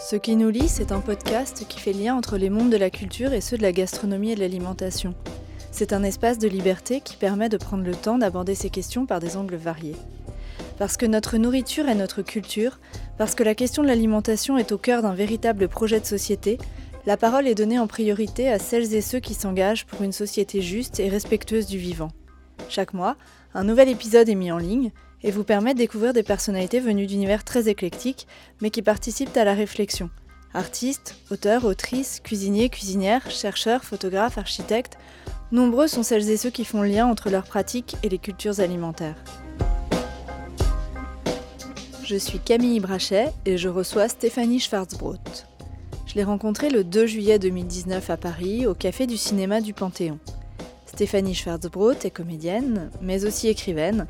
Ce qui nous lie, c'est un podcast qui fait lien entre les mondes de la culture et ceux de la gastronomie et de l'alimentation. C'est un espace de liberté qui permet de prendre le temps d'aborder ces questions par des angles variés. Parce que notre nourriture est notre culture, parce que la question de l'alimentation est au cœur d'un véritable projet de société, la parole est donnée en priorité à celles et ceux qui s'engagent pour une société juste et respectueuse du vivant. Chaque mois, un nouvel épisode est mis en ligne et vous permet de découvrir des personnalités venues d'univers très éclectiques, mais qui participent à la réflexion. Artistes, auteurs, autrices, cuisiniers, cuisinières, chercheurs, photographes, architectes, nombreux sont celles et ceux qui font lien entre leurs pratiques et les cultures alimentaires. Je suis Camille Brachet et je reçois Stéphanie Schwarzbrot. Je l'ai rencontrée le 2 juillet 2019 à Paris, au Café du Cinéma du Panthéon. Stéphanie Schwarzbrot est comédienne, mais aussi écrivaine,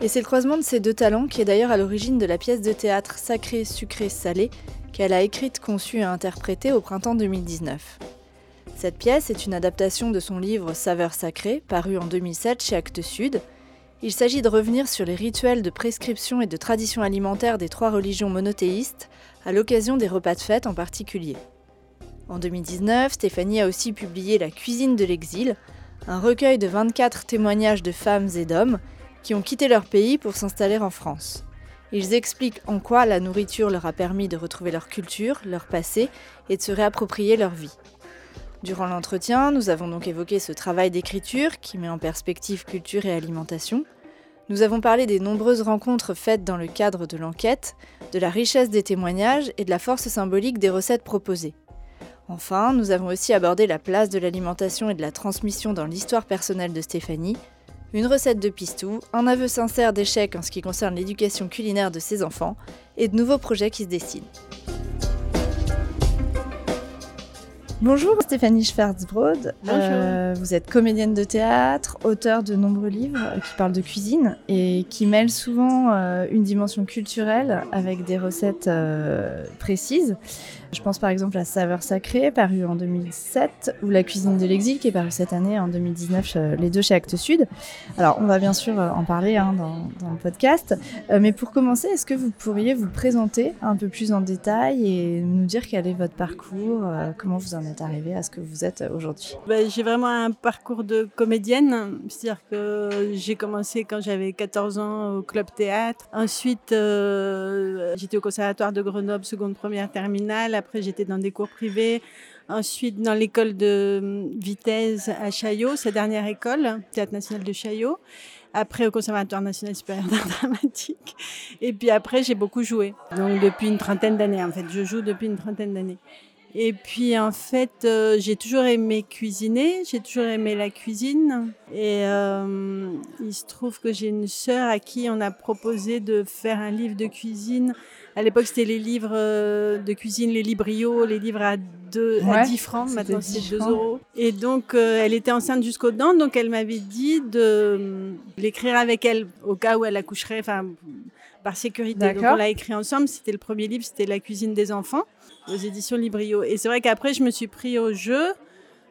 et c'est le croisement de ces deux talents qui est d'ailleurs à l'origine de la pièce de théâtre Sacré, Sucré, Salé qu'elle a écrite, conçue et interprétée au printemps 2019. Cette pièce est une adaptation de son livre Saveur sacrée, paru en 2007 chez Actes Sud. Il s'agit de revenir sur les rituels de prescription et de tradition alimentaire des trois religions monothéistes, à l'occasion des repas de fête en particulier. En 2019, Stéphanie a aussi publié La cuisine de l'exil, un recueil de 24 témoignages de femmes et d'hommes qui ont quitté leur pays pour s'installer en France. Ils expliquent en quoi la nourriture leur a permis de retrouver leur culture, leur passé et de se réapproprier leur vie. Durant l'entretien, nous avons donc évoqué ce travail d'écriture qui met en perspective culture et alimentation. Nous avons parlé des nombreuses rencontres faites dans le cadre de l'enquête, de la richesse des témoignages et de la force symbolique des recettes proposées. Enfin, nous avons aussi abordé la place de l'alimentation et de la transmission dans l'histoire personnelle de Stéphanie, une recette de pistou, un aveu sincère d'échec en ce qui concerne l'éducation culinaire de ses enfants et de nouveaux projets qui se dessinent. Bonjour Stéphanie Schwarzbrod. Euh, vous êtes comédienne de théâtre, auteure de nombreux livres qui parlent de cuisine et qui mêlent souvent euh, une dimension culturelle avec des recettes euh, précises. Je pense par exemple à Saveur sacrée, paru en 2007, ou La cuisine de l'exil, qui est paru cette année en 2019, les deux chez Actes Sud. Alors, on va bien sûr euh, en parler hein, dans, le podcast. Euh, mais pour commencer, est-ce que vous pourriez vous présenter un peu plus en détail et nous dire quel est votre parcours, euh, comment vous en êtes arrivé à ce que vous êtes aujourd'hui? Ben, J'ai vraiment un parcours de comédienne, c'est-à-dire que j'ai commencé quand j'avais 14 ans au club théâtre. Ensuite, j'étais au conservatoire de Grenoble, seconde première terminale après, j'étais dans des cours privés. Ensuite, dans l'école de Vitesse à Chaillot, sa dernière école, Théâtre national de Chaillot. Après, au Conservatoire national supérieur d'art dramatique. Et puis après, j'ai beaucoup joué. Donc, depuis une trentaine d'années, en fait. Je joue depuis une trentaine d'années. Et puis en fait, euh, j'ai toujours aimé cuisiner, j'ai toujours aimé la cuisine. Et euh, il se trouve que j'ai une sœur à qui on a proposé de faire un livre de cuisine à l'époque, c'était les livres euh, de cuisine, les librios, les livres à, 2, à 10 francs. Maintenant, c'est 2 euros. Et donc, euh, elle était enceinte jusqu'aux dents. Donc, elle m'avait dit de euh, l'écrire avec elle au cas où elle accoucherait, enfin, par sécurité. Donc, on l'a écrit ensemble. C'était le premier livre, c'était La cuisine des enfants aux éditions Librio. Et c'est vrai qu'après, je me suis pris au jeu.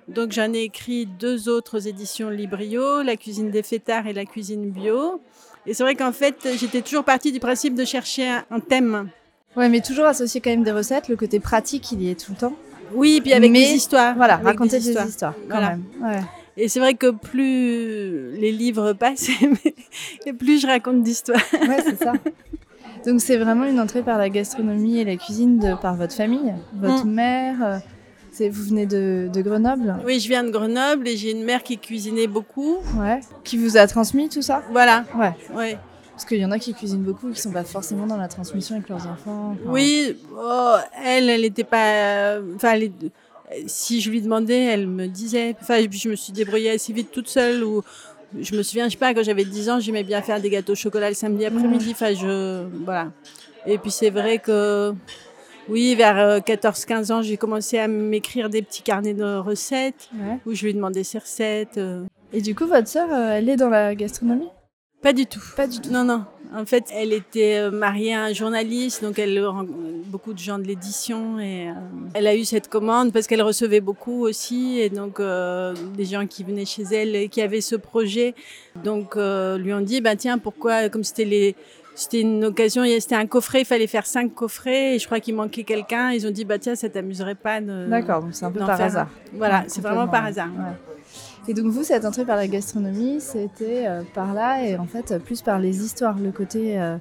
Donc, j'en ai écrit deux autres éditions Librio, La cuisine des fêtards et La cuisine bio. Et c'est vrai qu'en fait, j'étais toujours partie du principe de chercher un, thème. Ouais, mais toujours associé quand même des recettes, le côté pratique, il y est tout le temps. Oui, puis avec des histoires. Voilà, raconter des histoires, quand même. Ouais. Et c'est vrai que plus les livres passent, et plus je raconte d'histoires. Ouais, c'est ça. Donc c'est vraiment une entrée par la gastronomie et la cuisine de par votre famille, votre mm. mère. Vous venez de, Grenoble? Oui, je viens de Grenoble et j'ai une mère qui cuisinait beaucoup. Ouais. Qui vous a transmis tout ça? Voilà. Ouais. ouais. Parce qu'il y en a qui cuisinent beaucoup et qui sont pas forcément dans la transmission avec leurs enfants. Oui, oh, elle, elle n'était pas. Enfin, si je lui demandais, elle me disait. Enfin, je me suis débrouillée assez vite toute seule. Ou je me souviens, je sais pas, quand j'avais 10 ans, j'aimais bien faire des gâteaux au chocolat le samedi après-midi. Enfin, je. Voilà. Et puis c'est vrai que oui, vers 14-15 euh, ans, j'ai commencé à m'écrire des petits carnets de recettes où je lui demandais ses recettes. Euh. Et du coup, votre sœur, euh, elle est dans la gastronomie? Pas du tout. Pas du tout. Non, non. En fait, elle était mariée à un journaliste, donc elle beaucoup de gens de l'édition et elle a eu cette commande parce qu'elle recevait beaucoup aussi et donc des gens qui venaient chez elle et qui avaient ce projet, donc lui ont dit bah tiens pourquoi comme c'était les c'était une occasion, c'était un coffret, il fallait faire cinq coffrets et je crois qu'il manquait quelqu'un. Ils ont dit, bah tiens, ça t'amuserait pas de. D'accord, donc c'est un peu par hasard. Voilà, c'est vraiment par hasard. Et donc vous, cette entrée par la gastronomie, c'était euh, par là et en fait plus par les histoires, le côté euh,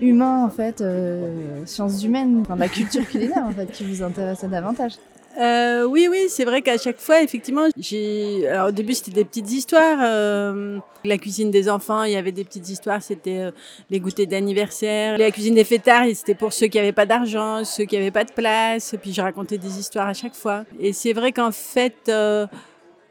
humain en fait, euh, sciences humaines, enfin, la culture culinaire en fait, qui vous intéressait davantage. Euh, oui, oui, c'est vrai qu'à chaque fois, effectivement, j'ai. Alors au début, c'était des petites histoires. Euh, la cuisine des enfants, il y avait des petites histoires. C'était euh, les goûters d'anniversaire. La cuisine des fêtards, c'était pour ceux qui n'avaient pas d'argent, ceux qui n'avaient pas de place. Puis je racontais des histoires à chaque fois. Et c'est vrai qu'en fait, euh,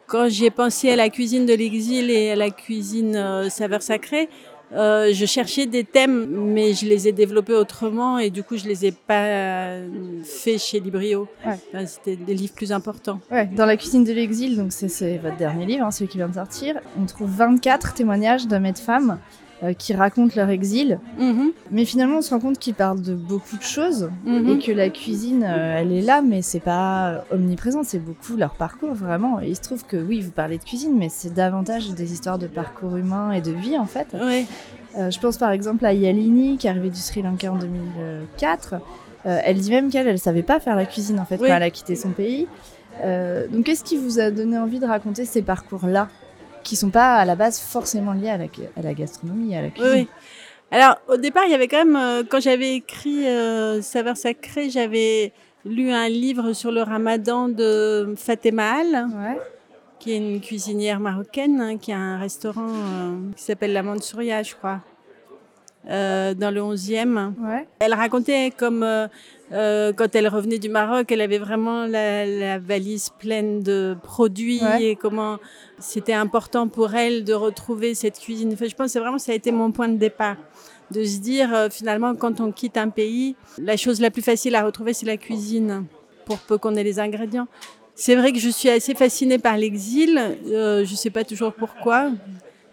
quand j'ai pensé à la cuisine de l'exil et à la cuisine saveur sacrée, euh, je cherchais des thèmes, mais je les ai développés autrement et du coup, je les ai pas fait chez Librio. Ouais. C'était des livres plus importants. Ouais, dans la cuisine de l'exil, donc c'est votre dernier livre, hein, celui qui vient de sortir, on trouve 24 témoignages d'hommes et de femmes euh, qui racontent leur exil. Mm-hmm. Mais finalement, on se rend compte qu'ils parlent de beaucoup de choses mm-hmm. et que la cuisine, euh, elle est là, mais c'est pas omniprésent. C'est beaucoup leur parcours, vraiment. Et il se trouve que oui, vous parlez de cuisine, mais c'est davantage des histoires de parcours humain et de vie, en fait. Euh, je pense par exemple à Yalini, qui est arrivée du Sri Lanka en 2004. elle dit même qu'elle, elle savait pas faire la cuisine, en fait, oui. quand elle a quitté son pays. donc, qu'est-ce qui vous a donné envie de raconter ces parcours-là? Qui sont pas à la base forcément liés à la, à la gastronomie, à la cuisine. Oui. Alors au départ, il y avait quand même, euh, quand j'avais écrit euh, Saveur sacrée, j'avais lu un livre sur le ramadan de Fatima Al, ouais. qui est une cuisinière marocaine, hein, qui a un restaurant euh, qui s'appelle La Mansouria, je crois. Euh, dans le 11e. Ouais. Elle racontait comme euh, euh, quand elle revenait du Maroc, elle avait vraiment la, la valise pleine de produits Ouais. et comment c'était important pour elle de retrouver cette cuisine. Enfin, je pense que vraiment ça a été mon point de départ de se dire euh, finalement quand on quitte un pays, la chose la plus facile à retrouver c'est la cuisine pour peu qu'on ait les ingrédients. C'est vrai que je suis assez fascinée par l'exil. Euh, je sais pas toujours pourquoi,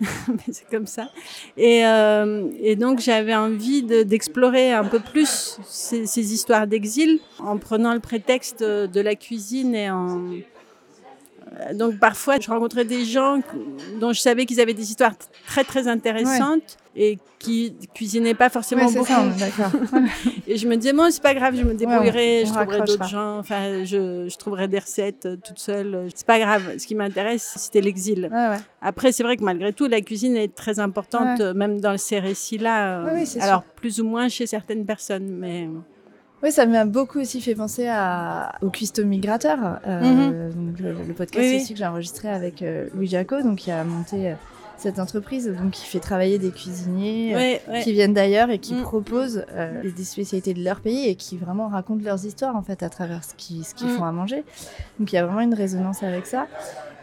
c'est comme ça. Et, euh, et donc j'avais envie de- d'explorer un peu plus ces, ces histoires d'exil en prenant le prétexte de, la cuisine et en donc parfois je rencontrais des gens dont je savais qu'ils avaient des histoires très très intéressantes et qui cuisinaient pas forcément Ouais, beaucoup. ça. Et je me disais, moi, c'est pas grave, je me débrouillerai, je trouverai d'autres gens, enfin, je, je trouverai des recettes euh, toute seule. euh, C'est pas grave. Ce qui m'intéresse, c'était l'exil. Après, c'est vrai que malgré tout, la cuisine est très importante, euh, même dans ces récits-là. alors, plus ou moins chez certaines personnes, mais. Oui, ça m'a beaucoup aussi fait penser à, au Cuistot Migrateur, euh, donc le, le podcast Mhm. Oui, aussi que j'ai enregistré avec euh, Louis Jaco, donc qui a monté euh, cette entreprise, donc qui fait travailler des cuisiniers euh, Ouais, ouais. qui viennent d'ailleurs et qui Mm. proposent euh, des spécialités de leur pays et qui vraiment racontent leurs histoires en fait à travers ce qu'ils ce qu'ils Mm. font à manger. Donc il y a vraiment une résonance avec ça.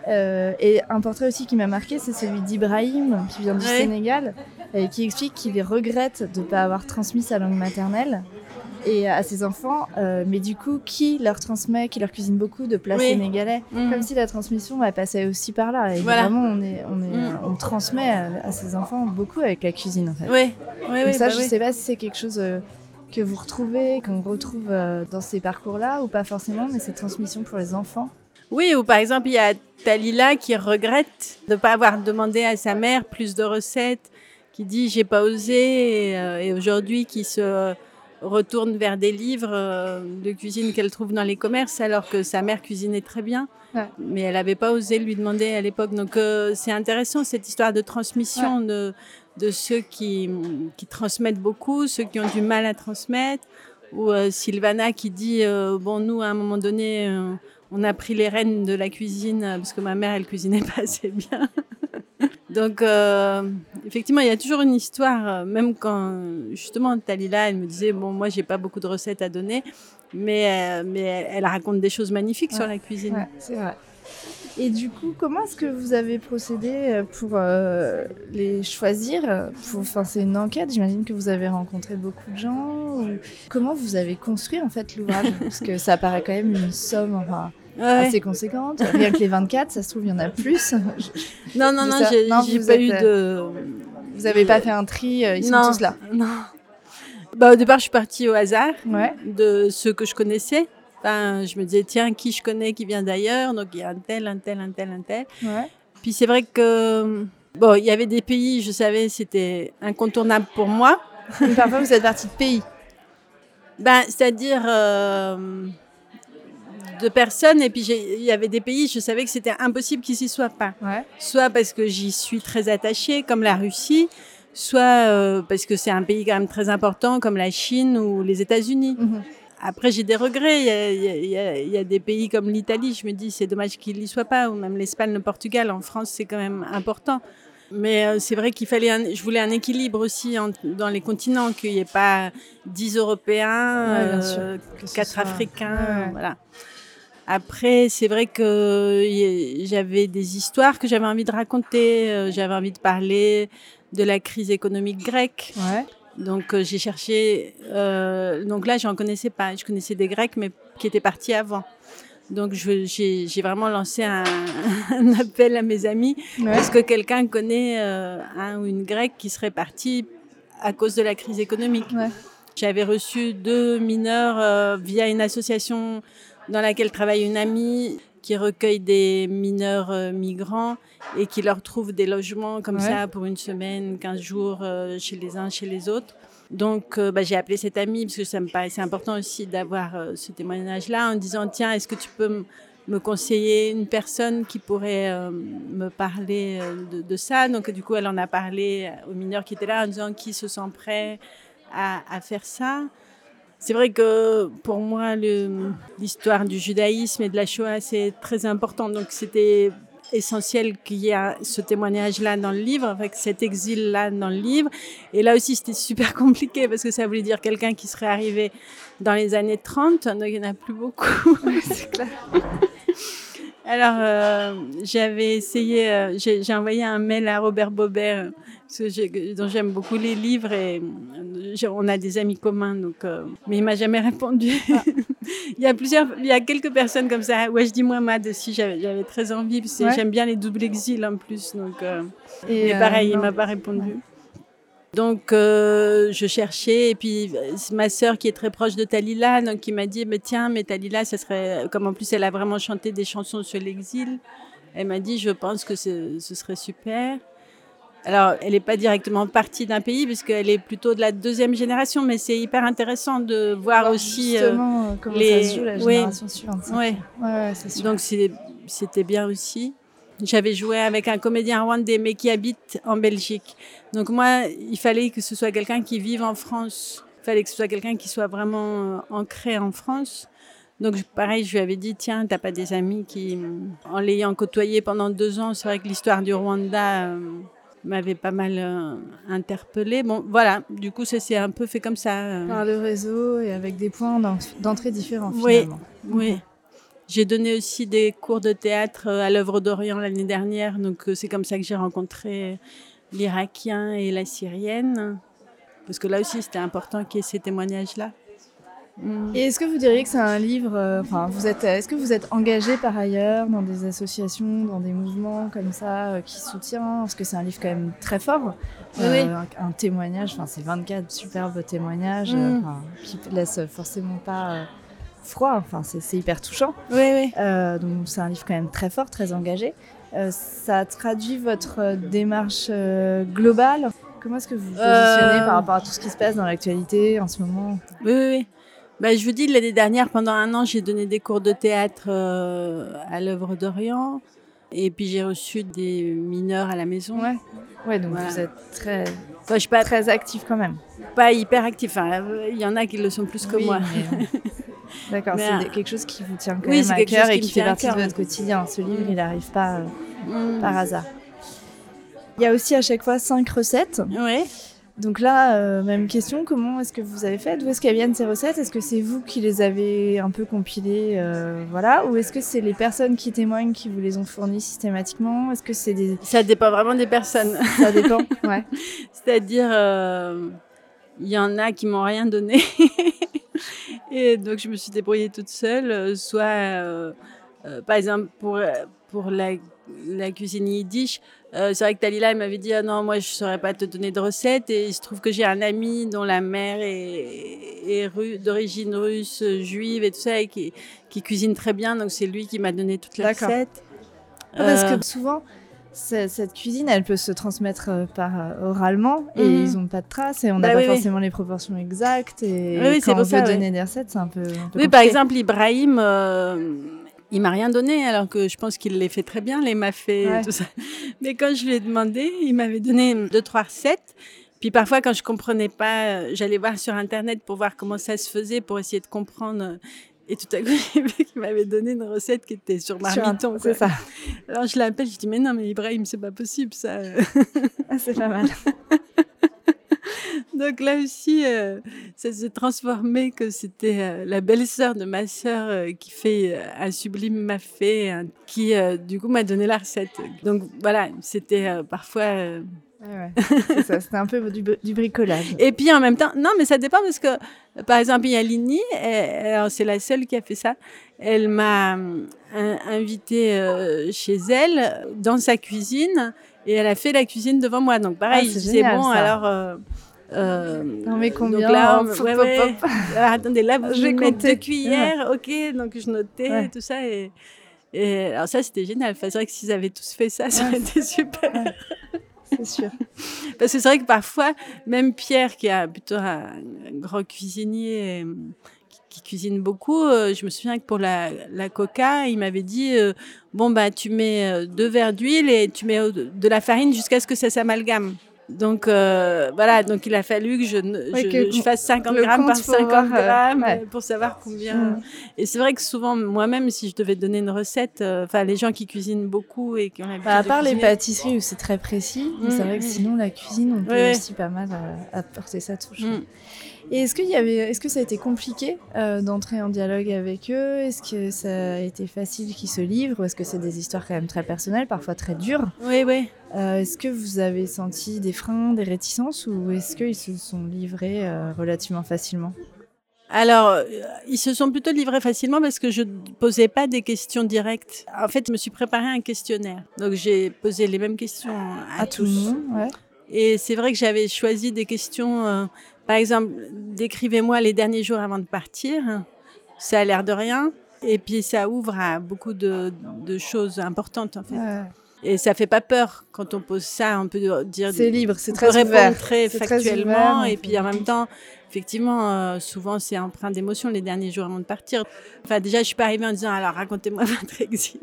Euh, et un portrait aussi qui m'a marqué, c'est celui d'Ibrahim, qui vient du Ouais. Sénégal, et qui explique qu'il regrette de ne pas avoir transmis sa langue maternelle et à ses enfants, euh, mais du coup, qui leur transmet, qui leur cuisine beaucoup de plats Oui. sénégalais, Mhm. comme si la transmission passait aussi par là. Et Voilà. vraiment, on, est, on, est, Mm. on transmet à, à ses enfants beaucoup avec la cuisine en fait. Ouais, Donc ouais, ça, bah je sais pas si c'est quelque chose euh, que vous retrouvez, qu'on retrouve euh, dans ces parcours-là ou pas forcément, mais cette transmission pour les enfants. Oui, ou par exemple, il y a Talila qui regrette de ne pas avoir demandé à sa mère plus de recettes, qui dit j'ai pas osé, et, et aujourd'hui qui se retourne vers des livres euh, de cuisine qu'elle trouve dans les commerces, alors que sa mère cuisinait très bien, Ouais. mais elle n'avait pas osé lui demander à l'époque. Donc euh, c'est intéressant cette histoire de transmission de, de ceux qui, qui transmettent beaucoup, ceux qui ont du mal à transmettre, ou euh, Sylvana qui dit euh, bon nous à un moment donné on a pris les rênes de la cuisine parce que ma mère elle cuisinait pas assez bien. Donc euh, effectivement il y a toujours une histoire euh, même quand justement Talila elle me disait bon moi j'ai pas beaucoup de recettes à donner mais euh, mais elle, elle raconte des choses magnifiques sur la cuisine. Ouais, c'est vrai. Et du coup, comment est-ce que vous avez procédé pour euh, les choisir Enfin, c'est une enquête. J'imagine que vous avez rencontré beaucoup de gens. ou- Comment vous avez construit en fait l'ouvrage? Parce que ça paraît quand même une somme enfin, Ouais. assez conséquente. Rien que les 24, ça se trouve, il y en a plus. Non non non j'ai pas êtes, eu de Vous avez pas fait un tri, euh, ils sont non, tous là. Non. Bah, au départ, je suis partie au hasard Ouais. de ceux que je connaissais. Enfin, je me disais, tiens, qui je connais qui vient d'ailleurs? Donc, il y a un tel, un tel, un tel, un tel. Ouais. Puis, c'est vrai que, bon, il y avait des pays, je savais, c'était incontournable pour moi. parfois, vous êtes partie de pays. Ben, c'est-à-dire de personnes. Et puis, il y avait des pays, je savais que c'était impossible qu'ils s'y soient pas. Soit parce que j'y suis très attachée, comme la Russie, soit euh, parce que c'est un pays quand même très important, comme la Chine ou les États-Unis. Mhm. Après, j'ai des regrets. Il y, a, des pays comme l'Italie, je me dis, c'est dommage qu'ils n'y soient pas, ou même l'Espagne, le Portugal. En France, c'est quand même important. Mais euh, c'est vrai qu'il fallait, je voulais un équilibre aussi dans les continents, qu'il n'y ait pas 10 Européens, 4 euh, Africains, voilà. Après, c'est vrai que j'avais des histoires que j'avais envie de raconter. Euh, j'avais envie de parler de la crise économique grecque. Ouais. Donc euh, j'ai cherché. Euh, donc là, j'en connaissais pas. Je connaissais des Grecs, mais qui étaient partis avant. Donc j'ai vraiment lancé un, un, appel à mes amis. Est-ce que quelqu'un connaît un ou une Grecque qui serait partie à cause de la crise économique? Ouais. J'avais reçu deux mineurs via une association dans laquelle travaille une amie qui recueille des mineurs euh, migrants et qui leur trouve des logements comme ça pour une semaine, 15 jours euh, chez les uns, chez les autres. Donc, euh, bah, j'ai appelé cette amie parce que ça me paraissait important aussi d'avoir ce témoignage-là en disant tiens, est-ce que tu peux me conseiller une personne qui pourrait me parler de, de, ça? Donc, du coup, elle en a parlé aux mineurs qui étaient là en disant qui se sent prêt à, à faire ça. C'est vrai que pour moi, l'histoire du judaïsme et de la Shoah, c'est très important. Donc c'était essentiel qu'il y ait ce témoignage-là dans le livre, avec cet exil-là dans le livre. Et là aussi, c'était super compliqué parce que ça voulait dire quelqu'un qui serait arrivé dans les années 30, donc il n'y en a plus beaucoup. c'est clair. Alors, euh, j'avais essayé, euh, j'ai envoyé un mail à Robert Bobert dont j'aime beaucoup les livres et euh, on a des amis communs, donc, euh, mais il m'a jamais répondu. Ah. il y a plusieurs, il y a quelques personnes comme ça. Ouais, je dis moi, moi aussi, j'avais très envie, parce que j'aime bien les doubles exils en plus, donc. Et pareil, il m'a pas répondu. Donc je cherchais et puis ma sœur qui est très proche de Talila, donc qui m'a dit mais tiens mais Talila ça serait comme en plus elle a vraiment chanté des chansons sur l'exil, elle m'a dit je pense que ce serait super. Alors, elle n'est pas directement partie d'un pays, puisqu'elle est plutôt de la deuxième génération, mais c'est hyper intéressant de voir aussi euh, comment les... ça se joue la génération suivante. Oui, ouais, Donc, c'était bien aussi. J'avais joué avec un comédien rwandais, mais qui habite en Belgique. Donc, moi, il fallait que ce soit quelqu'un qui vive en France. Il fallait que ce soit quelqu'un qui soit vraiment euh, ancré en France. Donc, pareil, je lui avais dit, tiens, t'as pas des amis qui, en l'ayant côtoyé pendant deux ans, c'est vrai que l'histoire du Rwanda, euh, m'avait pas mal euh, interpellé. Bon, voilà, du coup, ça s'est un peu fait comme ça. Euh. Par le réseau et avec des points d'entrée différents, finalement. Oui, oui. J'ai donné aussi des cours de théâtre euh, à l'œuvre d'Orient l'année dernière, donc c'est comme ça que j'ai rencontré l'Irakien et la Syrienne, parce que là aussi, c'était important qu'il y ait ces témoignages-là. Et est-ce que vous diriez que c'est un livre, euh, enfin, vous êtes, est-ce que vous êtes engagé par ailleurs dans des associations, dans des mouvements comme ça euh, qui soutiennent? Parce que c'est un livre quand même très fort. Euh, un, témoignage, enfin, c'est 24 superbes témoignages mm. qui ne laissent forcément pas froid. Enfin, c'est hyper touchant. Oui, oui. donc, c'est un livre quand même très fort, très engagé. ça traduit votre démarche globale Comment est-ce que vous vous positionnez par rapport à tout ce qui se passe dans l'actualité en ce moment? Oui, oui, oui. Bah, je vous dis, l'année dernière, pendant un an, j'ai donné des cours de théâtre euh, à l'œuvre d'Orient. Et puis j'ai reçu des mineurs à la maison. Ouais, ouais donc vous êtes très, enfin, je suis pas très actif quand même. Pas hyper actif. Enfin, il y en a qui le sont plus que moi. Euh, d'accord, c'est euh, quelque chose qui vous tient quand même à cœur et qui fait partie de votre quotidien. Ce livre, il n'arrive pas mm. par hasard. Il y a aussi à chaque fois cinq recettes. Ouais. Donc là, euh, même question, comment est-ce que vous avez fait? D'où est-ce qu'elles viennent ces recettes? Est-ce que c'est vous qui les avez un peu compilées, euh, voilà, ou est-ce que c'est les personnes qui témoignent qui vous les ont fournies systématiquement? Est-ce que c'est des Ça dépend vraiment des personnes. Ça dépend, ouais. C'est-à-dire, euh, il y en a qui m'ont rien donné, et donc je me suis débrouillée toute seule. Soit, par exemple, pour pour la, la cuisine yiddish, euh, c'est vrai que Talila elle m'avait dit ah non moi je saurais pas te donner de recettes et il se trouve que j'ai un ami dont la mère est, est d'origine russe juive et tout ça et qui, qui cuisine très bien donc c'est lui qui m'a donné toutes les recettes. Ah, parce que euh, souvent cette cuisine, elle peut se transmettre euh, par euh, oralement et Mhm. ils n'ont pas de traces et on Bah n'a pas oui, oui. forcément les proportions exactes et Oui, quand on pour ça, veut ouais. donner des recettes, c'est un peu. un peu Oui, compliqué. par exemple, Ibrahim, euh, il m'a rien donné, alors que je pense qu'il les fait très bien, les mafés, Ouais. tout ça. Mais quand je lui ai demandé, il m'avait donné deux, trois recettes. Puis parfois, quand je comprenais pas, euh, j'allais voir sur Internet pour voir comment ça se faisait, pour essayer de comprendre. Et tout à coup, j'ai vu qu'il m'avait donné une recette qui était sur marmiton. C'est ça. Alors je l'appelle, je dis, mais non, mais Ibrahim, c'est pas possible, ça. Ah, c'est pas mal. Donc là aussi, euh, ça s'est transformé que c'était euh, la belle-sœur de ma sœur euh, qui fait un sublime mafé, hein, qui du coup m'a donné la recette. Donc voilà, c'était parfois. Ouais, ça, c'était un peu du, du bricolage. Et puis en même temps, non, mais ça dépend parce que, par exemple, il y a Lini, elle- alors c'est la seule qui a fait ça. Elle m'a euh, invitée euh, chez elle, dans sa cuisine, et elle a fait la cuisine devant moi. Donc pareil, Ah, c'est je disais, génial, bon, ça. alors. euh, euh, Non, mais combien donc là, Hop, on- ouais. Alors, attendez, là, vous Je vais mettre deux cuillères, ok, donc je notais tout ça. Et, et alors ça, c'était génial. Enfin, c'est vrai que s'ils avaient tous fait ça, ça aurait été super. C'est sûr. Parce que c'est vrai que parfois, même Pierre, qui est plutôt un, grand cuisinier, euh, qui, cuisine beaucoup, euh, je me souviens que pour la, la coca, il m'avait dit euh, bon bah tu mets deux verres d'huile et tu mets de la farine jusqu'à ce que ça s'amalgame. Donc euh, voilà, donc il a fallu que je, je, que je fasse 50 le grammes par compte pour 50 voir, euh, grammes ouais. pour savoir combien. Et c'est vrai que souvent, moi-même, si je devais donner une recette, euh, enfin les gens qui cuisinent beaucoup et qui ont l'habitude Bah, à de part les cuisiner, pâtisseries où c'est très précis, c'est Mm, vrai que sinon la cuisine, on peut Ouais, aussi pas mal apporter sa touche. Mm. Et est-ce qu'il y avait, est-ce que ça a été compliqué euh, d'entrer en dialogue avec eux? Est-ce que ça a été facile qu'ils se livrent? Ou est-ce que c'est des histoires quand même très personnelles, parfois très dures? Oui, oui. Euh, Est-ce que vous avez senti des freins, des réticences? Ou est-ce qu'ils se sont livrés euh, relativement facilement? Alors, ils se sont plutôt livrés facilement parce que je ne posais pas des questions directes. En fait, je me suis préparé un questionnaire. Donc, j'ai posé les mêmes questions à, À tout le tous. monde, ouais. Et c'est vrai que j'avais choisi des questions, par exemple, décrivez-moi les derniers jours avant de partir. Ça a l'air de rien. Et puis, ça ouvre à beaucoup de, de choses importantes, en fait. Ouais. Et ça fait pas peur quand on pose ça. On peut dire C'est libre, c'est très répondre ouvert. très C'est très factuellement ouvert, et puis en même temps effectivement euh, souvent c'est empreint d'émotion les derniers jours avant de partir enfin déjà je suis pas arrivée en disant alors racontez-moi votre exil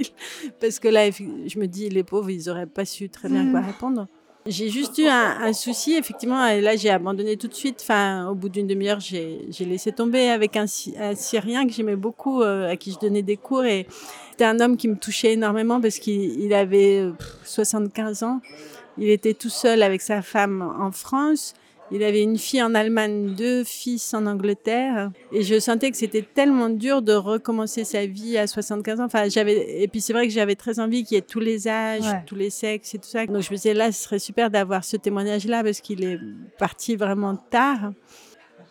parce que là je me dis les pauvres ils auraient pas su très bien quoi Mhm. répondre j'ai juste eu un, un souci effectivement et là j'ai abandonné tout de suite enfin au bout d'une demi-heure j'ai laissé tomber avec un, un Syrien que j'aimais beaucoup euh, à qui je donnais des cours et c'était un homme qui me touchait énormément parce qu'il il avait euh, pff, 75 ans il était tout seul avec sa femme en France. Il avait une fille en Allemagne, deux fils en Angleterre. Et je sentais que c'était tellement dur de recommencer sa vie à 75 ans. Enfin, j'avais, et puis c'est vrai que j'avais très envie qu'il y ait tous les âges, Ouais. tous les sexes et tout ça. Donc je me disais là, ce serait super d'avoir ce témoignage-là parce qu'il est parti vraiment tard.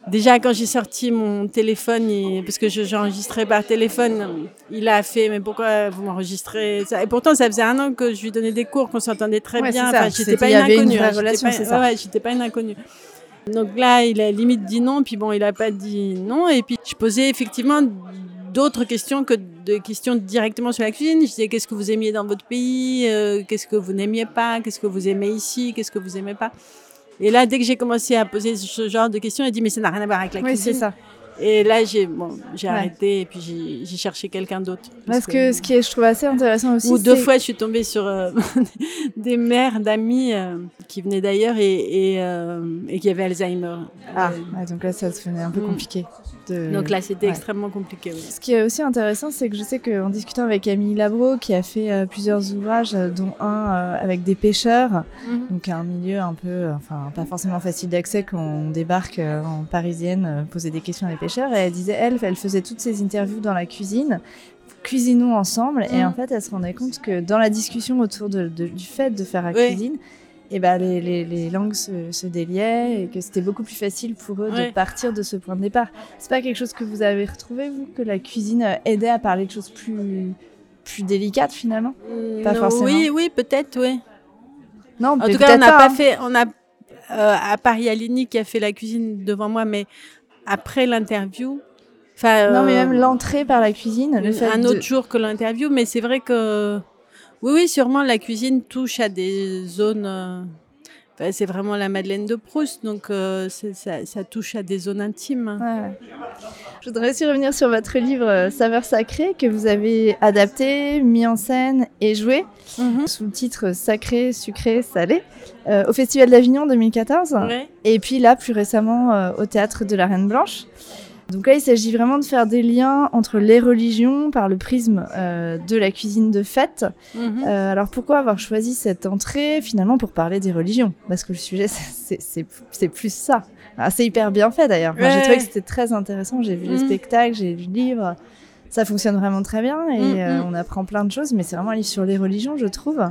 Déjà, quand j'ai sorti mon téléphone, il- parce que je- j'enregistrais par téléphone, il a fait Mais pourquoi vous m'enregistrez ça? Et pourtant, ça faisait un an que je lui donnais des cours, qu'on s'entendait très Ouais, bien. Enfin, pas une inconnue. pas- ouais, j'étais pas une inconnue. Donc là, il a limite dit non, puis bon, il a pas dit non. Et puis, je posais effectivement d'autres questions que des questions directement sur la cuisine. Je disais qu'est-ce que vous aimiez dans votre pays, euh, qu'est-ce que vous n'aimiez pas, qu'est-ce que vous aimez ici, qu'est-ce que vous aimez pas. Et là, dès que j'ai commencé à poser ce genre de questions, il a dit mais ça n'a rien à voir avec la Oui, c'est cuisine. ça. Et là, j'ai bon, j'ai Ouais. arrêté et puis j'ai cherché quelqu'un d'autre. Parce que ce qui est, je trouve assez intéressant aussi, ou deux fois, je suis tombée sur euh, des mères d'amis euh, qui venaient d'ailleurs et, et, euh, et qui avaient Alzheimer. Ah, ouais, donc là, ça devenait un peu Mm. compliqué. De- donc là, c'était ouais. extrêmement compliqué. oui. Ce qui est aussi intéressant, c'est que je sais qu'en discutant avec Camille Labro, qui a fait euh, plusieurs ouvrages, euh, dont un euh, avec des pêcheurs, Mhm. donc un milieu un peu, euh, enfin, pas forcément facile d'accès quand on débarque euh, en parisienne, euh, poser des questions à des pêcheurs. Et elle disait, elle, elle faisait toutes ses interviews dans la cuisine. Cuisinons ensemble. Et Mhm. en fait, elle se rendait compte que dans la discussion autour de- de- du fait de faire la Oui. cuisine, et ben les, les, les langues se, se déliaient et que c'était beaucoup plus facile pour eux Ouais. de partir de ce point de départ. C'est pas quelque chose que vous avez retrouvé, vous, que la cuisine euh, aidait à parler de choses plus, plus délicates finalement? Pas Non, forcément. Oui, oui, peut-être, oui. Non, En tout cas, on n'a pas hein. fait. On a, euh, à part Yalini qui a fait la cuisine devant moi, mais après l'interview. Enfin, Non, mais euh, même l'entrée par la cuisine, le fait un de- autre jour que l'interview, mais c'est vrai que Oui, oui, sûrement la cuisine touche à des zones. euh, c'est vraiment la Madeleine de Proust, donc euh, ça, ça touche à des zones intimes. Ouais. Je voudrais aussi revenir sur votre livre euh, Saveurs sacrées que vous avez adapté, mis en scène et joué Mhm. sous le titre Sacré, sucré, salé euh, au Festival d'Avignon 2014 Ouais. et puis là plus récemment au Théâtre de la Reine Blanche. Donc là, il s'agit vraiment de faire des liens entre les religions par le prisme euh, de la cuisine de fête. Mhm. Euh, alors pourquoi avoir choisi cette entrée finalement pour parler des religions? Parce que le sujet, c'est- plus ça. Ah, c'est hyper bien fait d'ailleurs. Enfin, J'ai Ouais, trouvé ouais. que c'était très intéressant. J'ai vu le Mhm. spectacle, j'ai lu le livre. Ça fonctionne vraiment très bien et Mhm. euh, on apprend plein de choses. Mais c'est vraiment un livre sur les religions, je trouve.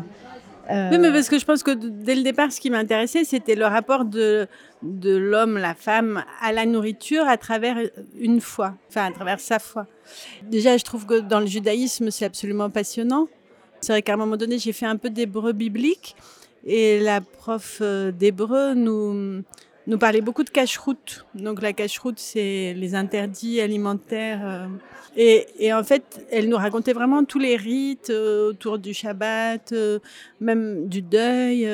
Euh, Oui, mais parce que je pense que dès le départ, ce qui m'intéressait, c'était le rapport de, de l'homme, la femme, à la nourriture à travers une foi, enfin à travers sa foi. Déjà, je trouve que dans le judaïsme, c'est absolument passionnant. C'est vrai qu'à un moment donné, j'ai fait un peu d'hébreu biblique et la prof euh, d'hébreu nous, nous parlait beaucoup de cache-route. Donc la cache-route, c'est les interdits alimentaires. euh, et, et en fait, elle nous racontait vraiment tous les rites euh, autour du Shabbat, euh, même du deuil.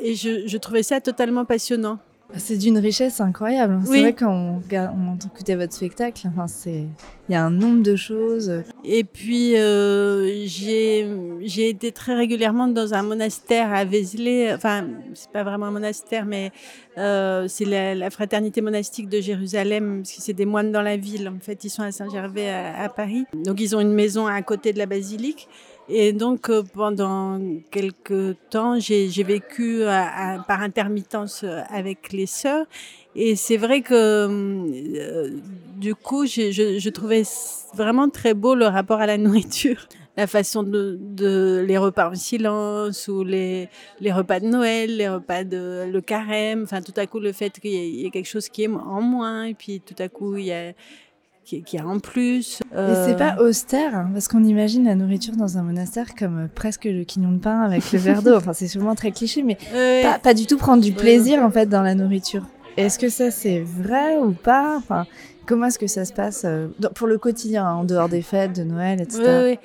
et je, je trouvais ça totalement passionnant. C'est d'une richesse incroyable. C'est vrai quand on, regarde, on entend écouter votre spectacle, enfin, c'est il y a un nombre de choses. Et puis, euh, j'ai j'ai été très régulièrement dans un monastère à Vézelay. Enfin, c'est pas vraiment un monastère, mais euh, c'est la, la fraternité monastique de Jérusalem, parce que c'est des moines dans la ville. En fait, ils sont à Saint-Gervais, à, à Paris. Donc, ils ont une maison à côté de la basilique. Et donc, euh, pendant quelques temps, j'ai vécu à- par intermittence euh, avec les sœurs. Et c'est vrai que, euh, du coup, je, je, je trouvais vraiment très beau le rapport à la nourriture. La façon de, de les repas en silence ou les, les repas de Noël, les repas de le carême. Enfin, tout à coup, le fait qu'il y ait quelque chose qui est en moins, et puis tout à coup, il y a qui, qui a en plus. Et Euh, c'est pas austère, hein, parce qu'on imagine la nourriture dans un monastère comme euh, presque le quignon de pain avec le verre d'eau. Enfin, c'est sûrement très cliché, mais ouais. pas, pas du tout prendre du plaisir en fait dans la nourriture. Est-ce que ça c'est vrai ou pas? Enfin, comment est-ce que ça se passe euh, pour le quotidien, en dehors des fêtes de Noël, etc.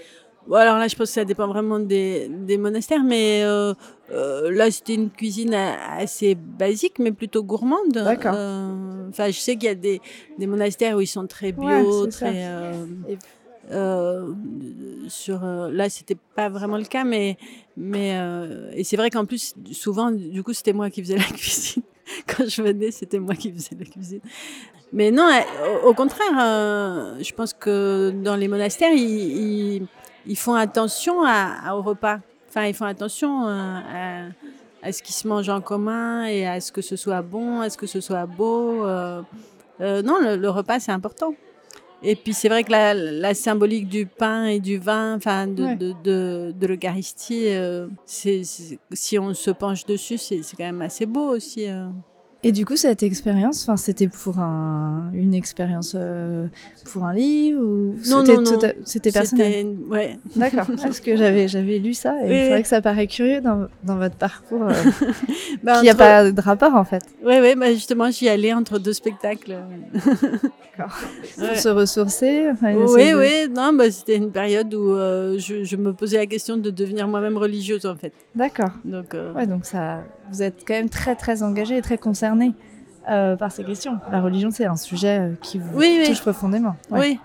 Bon, alors là, je pense que ça dépend vraiment des, des monastères, mais euh, euh, là, c'était une cuisine assez basique, mais plutôt gourmande. D'accord. Euh, Enfin, je sais qu'il y a des, des monastères où ils sont très bio, Ouais, très. euh, euh, sur euh, là, c'était pas vraiment le cas, mais mais euh, et c'est vrai qu'en plus, souvent, du coup, c'était moi qui faisais la cuisine. Quand je venais, c'était moi qui faisais la cuisine. Mais non, au, au contraire, euh, je pense que dans les monastères, ils, ils, ils font attention à, à- au repas. Enfin, ils font attention euh, à, à ce qui se mange en commun et à ce que ce soit bon, à ce que ce soit beau. euh. Euh, non, le, le repas, c'est important. Et puis, c'est vrai que la, la symbolique du pain et du vin, enfin, de, Ouais. de, de, de l'Eucharistie, euh, si on se penche dessus, c'est c'est quand même assez beau aussi. Et du coup, cette expérience, enfin, c'était pour un, une expérience euh, pour un livre ou Non, c'était non, non. c'était personnel? ouais. D'accord. Parce que j'avais j'avais lu ça et Oui, c'est vrai que ça paraît curieux dans, dans votre parcours. euh, Bah, qu'il n'y a entre- pas de rapport en fait. Ouais, ouais, bah justement, j'y allais entre deux spectacles. Pour Ouais. se ressourcer. enfin, Oui, de- oui, non, bah, c'était une période où euh, je, je me posais la question de devenir moi-même religieuse, en fait. D'accord. Donc, euh, Ouais, donc ça, vous êtes quand même très très engagé et très euh, par ces questions. La religion, c'est un sujet euh, qui vous Oui, oui. touche profondément. Ouais. oui.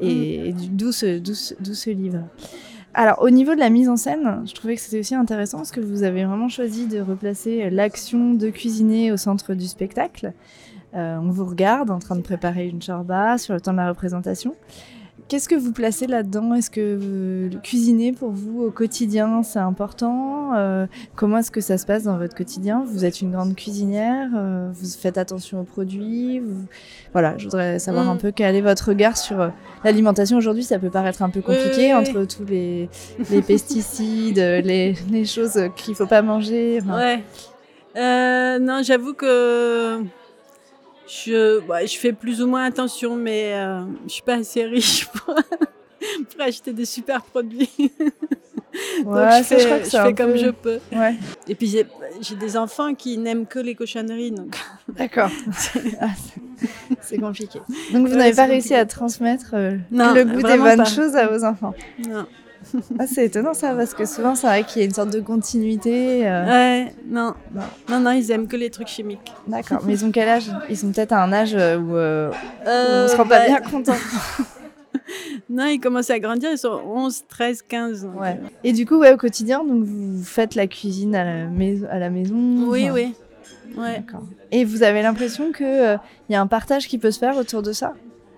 Et, et du- d'où ce, ce- livre. Alors, au niveau de la mise en scène, je trouvais que c'était aussi intéressant parce que vous avez vraiment choisi de replacer l'action de cuisiner au centre du spectacle. Euh, on vous regarde en train de préparer une chorba sur le temps de la représentation. Qu'est-ce que vous placez là-dedans? Est-ce que euh, le cuisiner pour vous au quotidien, c'est important? Euh, Comment est-ce que ça se passe dans votre quotidien? Vous êtes une grande cuisinière euh, Vous faites attention aux produits vous- Voilà, je voudrais savoir Mm. un peu quel est votre regard sur l'alimentation. Aujourd'hui, ça peut paraître un peu compliqué oui, oui. entre tous les, les pesticides, les, les choses qu'il faut pas manger. enfin, Ouais. Euh, non, j'avoue que je, ouais, je fais plus ou moins attention, mais euh, je suis pas assez riche pour, pour acheter des super produits. Donc, ouais, je fais, crois que je c'est un fais comme peu- je peux. Ouais, Et puis, j'ai j'ai des enfants qui n'aiment que les cochonneries. Donc... d'accord. Ah, c'est- compliqué. Donc, vous Ouais, n'avez pas réussi à transmettre euh, Non, le goût des bonnes pas. choses à vos enfants. Non. Ah, c'est étonnant ça, parce que souvent c'est vrai qu'il y a une sorte de continuité. Euh. Ouais, non. non. non. ils aiment que les trucs chimiques. D'accord, mais ils ont quel âge? Ils sont peut-être à un âge où, euh, on se rend pas bah, bien compte. non, ils commencent à grandir, ils sont 11, 13, 15. Ouais. Et du coup, ouais, au quotidien, donc vous faites la cuisine à la, maison, à la maison Oui, oui. Ouais. Et vous avez l'impression qu'il il y a un partage qui peut se faire autour de ça?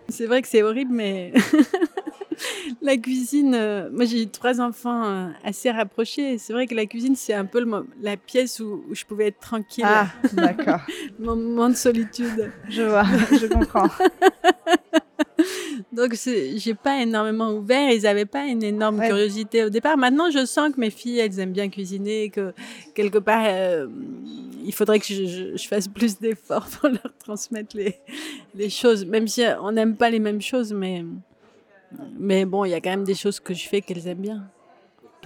C'est vrai que c'est horrible, mais la cuisine, euh, moi j'ai trois enfants euh, assez rapprochés. C'est vrai que la cuisine, c'est un peu la pièce où, je pouvais être tranquille. Ah, d'accord. Mon moment de solitude. Je vois, je comprends. Donc, j'ai pas énormément ouvert. Ils n'avaient pas une énorme curiosité au départ. Maintenant, je sens que mes filles, elles aiment bien cuisiner, que quelque part, euh, il faudrait que je, fasse plus d'efforts pour leur transmettre les, les choses. Même si on n'aime pas les mêmes choses, mais mais bon, il y a quand même des choses que je fais qu'elles aiment bien.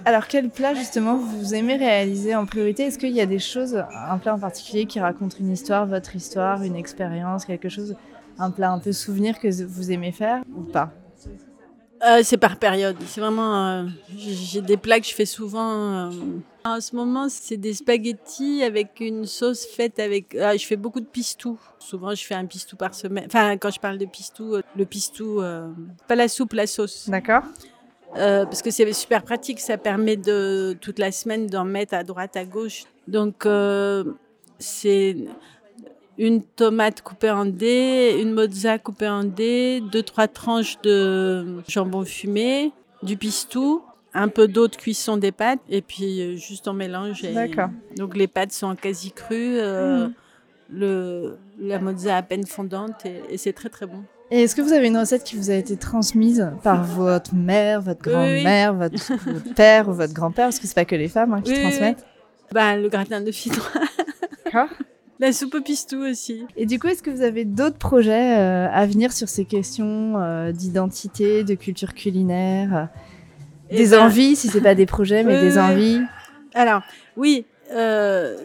Alors, quel plat justement vous aimez réaliser en priorité? Est-ce qu'il y a des choses, un plat en particulier qui raconte une histoire, votre histoire, une expérience, quelque chose, un plat un peu souvenir que vous aimez faire ou pas? Euh, c'est par période. C'est vraiment. Euh, j'ai des plats que je fais souvent. Euh, en ce moment, c'est des spaghettis avec une sauce faite avec. Ah, je fais beaucoup de pistou. Souvent, je fais un pistou par semaine. Enfin, quand je parle de pistou, le pistou, pas la soupe, la sauce. D'accord. parce que c'est super pratique. Ça permet de toute la semaine d'en mettre à droite, à gauche. Donc, c'est une tomate coupée en dés, une mozza coupée en dés, deux trois tranches de jambon fumé, du pistou, un peu d'eau de cuisson des pâtes et puis euh, juste en mélange. D'accord. Donc les pâtes sont quasi crues, euh, mmh. le, la mozza à peine fondante et, c'est très très bon. Et est-ce que vous avez une recette qui vous a été transmise par votre mère, votre grand-mère, votre, père ou votre grand-père? Parce que c'est pas que les femmes hein, qui transmettent. Ben, le gratin de cidre. D'accord. La soupe au pistou aussi. Et du coup, est-ce que vous avez d'autres projets euh, à venir sur ces questions euh, d'identité, de culture culinaire euh, eh Des ben, envies, si c'est pas des projets, mais des envies? Alors, oui,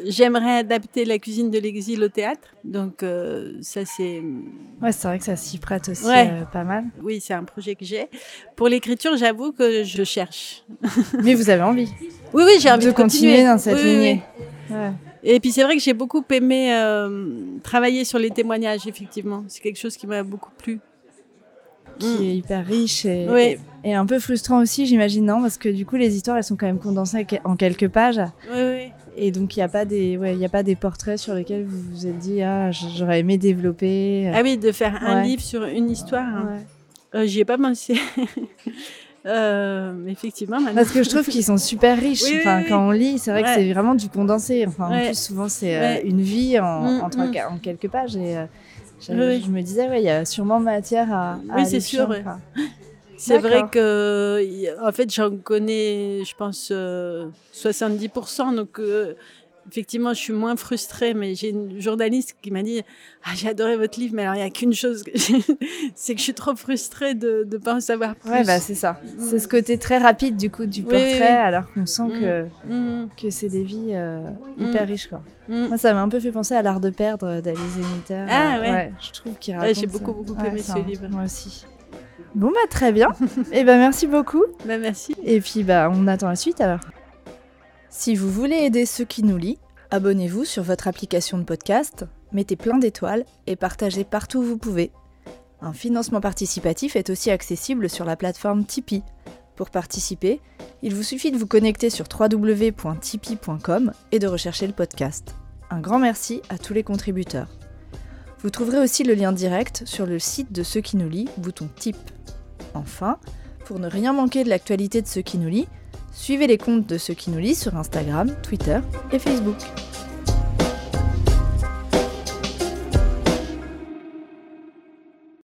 j'aimerais adapter la cuisine de l'exil au théâtre. Donc, ça, c'est. Ouais, c'est vrai que ça s'y prête aussi pas mal. Oui, c'est un projet que j'ai. Pour l'écriture, j'avoue que je cherche. mais vous avez envie Oui, oui, j'ai envie de, continuer dans cette lignée. Ouais. Et puis c'est vrai que j'ai beaucoup aimé euh, travailler sur les témoignages, effectivement. C'est quelque chose qui m'a beaucoup plu. Qui mm. est hyper riche et, et, un peu frustrant aussi, j'imagine, non? Parce que du coup, les histoires, elles sont quand même condensées en quelques pages. Oui, oui. Et donc, il n'y a, pas des, ouais, y a pas des portraits sur lesquels vous vous êtes dit, ah, j'aurais aimé développer. Ah oui, de faire un livre sur une histoire. Hein. Euh, J'y ai pas pensé. Euh, effectivement. Parce que je trouve qu'ils sont super riches. enfin, quand on lit, c'est vrai que c'est vraiment du condensé. Enfin, en plus, souvent, c'est euh, une vie en, mm, mm. en, quelques pages. Et euh, je me disais, il y a sûrement matière à. oui, c'est sûr. C'est vrai que, en fait, j'en connais, je pense, 70%. Donc, effectivement, je suis moins frustrée, mais j'ai une journaliste qui m'a dit ah, J'ai adoré votre livre, mais alors il n'y a qu'une chose, c'est que je suis trop frustrée de ne pas en savoir plus. Ouais, bah, c'est ça. C'est ce côté très rapide du coup du portrait, alors qu'on sent que, mm. Mm. que c'est des vies euh, mm. hyper riches. Quoi. Moi, ça m'a un peu fait penser à L'Art de perdre d'Alice Zeniter. Ah ouais. Je trouve qu'il raconte. j'ai beaucoup, beaucoup aimé ce livre. Moi aussi. Bon, bah très bien. Et eh ben merci beaucoup. Bah merci. Et puis, bah on attend la suite alors. Si vous voulez aider ceux qui nous lisent, abonnez-vous sur votre application de podcast, mettez plein d'étoiles et partagez partout où vous pouvez. Un financement participatif est aussi accessible sur la plateforme Tipeee. Pour participer, il vous suffit de vous connecter sur www.tipeee.com et de rechercher le podcast. Un grand merci à tous les contributeurs. Vous trouverez aussi le lien direct sur le site de Ceux qui nous lit, bouton Tip. Enfin, pour ne rien manquer de l'actualité de Ceux qui nous lit, Suivez les comptes de ceux qui nous lisent sur Instagram, Twitter et Facebook.